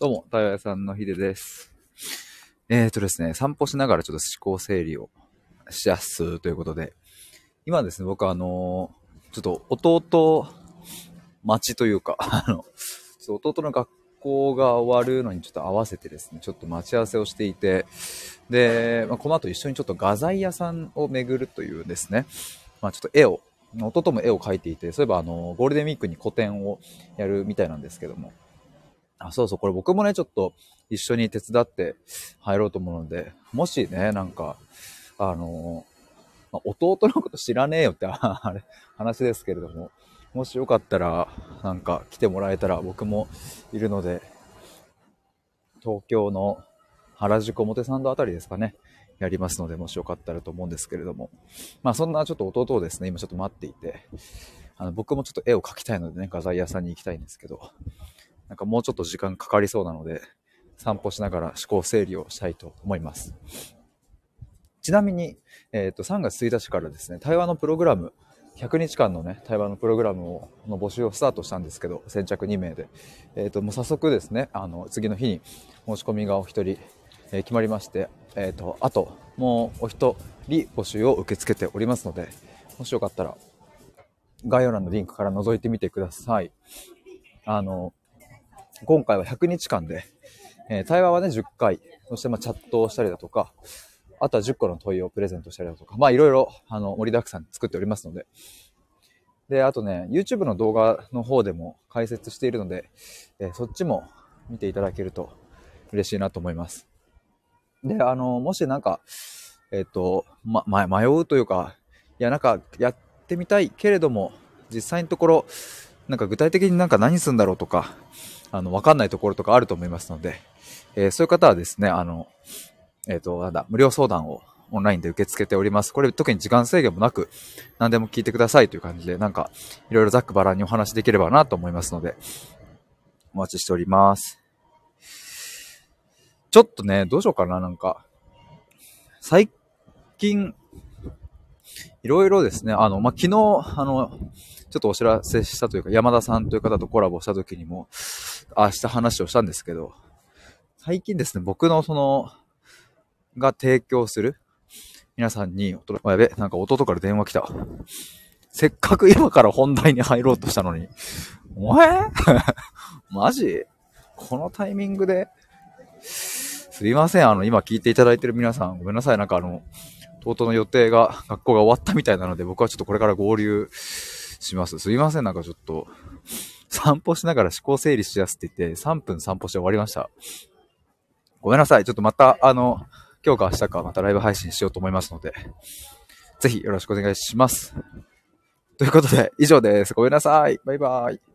どうも、太陽屋さんのひでです。えーとですね、散歩しながらちょっと思考整理をしやすということで、今ですね、僕はあのちょっと弟待ちというか、あの、ちょっと弟の学校が終わるのにちょっと合わせてですね、ちょっと待ち合わせをしていて、で、まあ、この後一緒にちょっと画材屋さんを巡るというですね、まあちょっと絵を、弟も絵を描いていて、そういえばあの、ゴールデンウィークに個展をやるみたいなんですけども、あ、そうそう、これ僕もね、ちょっと一緒に手伝って入ろうと思うので、もしね、なんか、あの、まあ弟のこと知らねえよって あれ話ですけれども、もしよかったら、なんか来てもらえたら僕もいるので、東京の原宿表参道あたりですかね、やりますので、もしよかったらと思うんですけれども、まあそんなちょっと弟をですね、今ちょっと待っていて、あの僕もちょっと絵を描きたいのでね、画材屋さんに行きたいんですけど、なんかもうちょっと時間かかりそうなので、散歩しながら思考整理をしたいと思います。ちなみに、えっ、と、3月1日からですね、対話のプログラム、100日間のね、対話のプログラムを、の募集をスタートしたんですけど、先着2名で。えっ、と、もう早速ですね、あの、次の日に申し込みがお一人、えー決まりまして、えっ、と、あと、もうお一人募集を受け付けておりますので、もしよかったら、概要欄のリンクから覗いてみてください。あの、今回は100日間で、えー対話はね、10回、そしてまあチャットをしたりだとか、あとは10個の問いをプレゼントしたりだとか、まあいろいろ、あの、盛りだくさん作っておりますので。で、あとね、YouTube の動画の方でも解説しているので、えーそっちも見ていただけると嬉しいなと思います。で、あの、もしなんか、えっ、と、ま、ま、迷うというか、いや、なんか、やってみたいけれども、実際のところ、なんか具体的になんか何するんだろうとか、あの、わかんないところとかあると思いますので、えーそういう方はですね、あの、えっ、と、なんだ、無料相談をオンラインで受け付けております。これ特に時間制限もなく、何でも聞いてくださいという感じで、なんか、いろいろざっくばらんにお話できればなと思いますので、お待ちしております。ちょっとね、どうしようかな、なんか、最近、いろいろですね、あの、まあ、昨日、あの、ちょっとお知らせしたというか、山田さんという方とコラボした時にも、あした話をしたんですけど、最近ですね、僕のその、が提供する皆さんに、おとやべ、なんか弟から電話来た。せっかく今から本題に入ろうとしたのに、お前？マジ？このタイミングで？すいません、あの、今聞いていただいてる皆さん、ごめんなさい、なんかあの、弟の予定が、学校が終わったみたいなので、僕はちょっとこれから合流します。すいません、なんかちょっと、散歩しながら思考整理しやすって言って、3分散歩して終わりました。ごめんなさい。ちょっとまた、あの、今日か明日かまたライブ配信しようと思いますので、ぜひよろしくお願いします。ということで、以上です。ごめんなさい。バイバイ。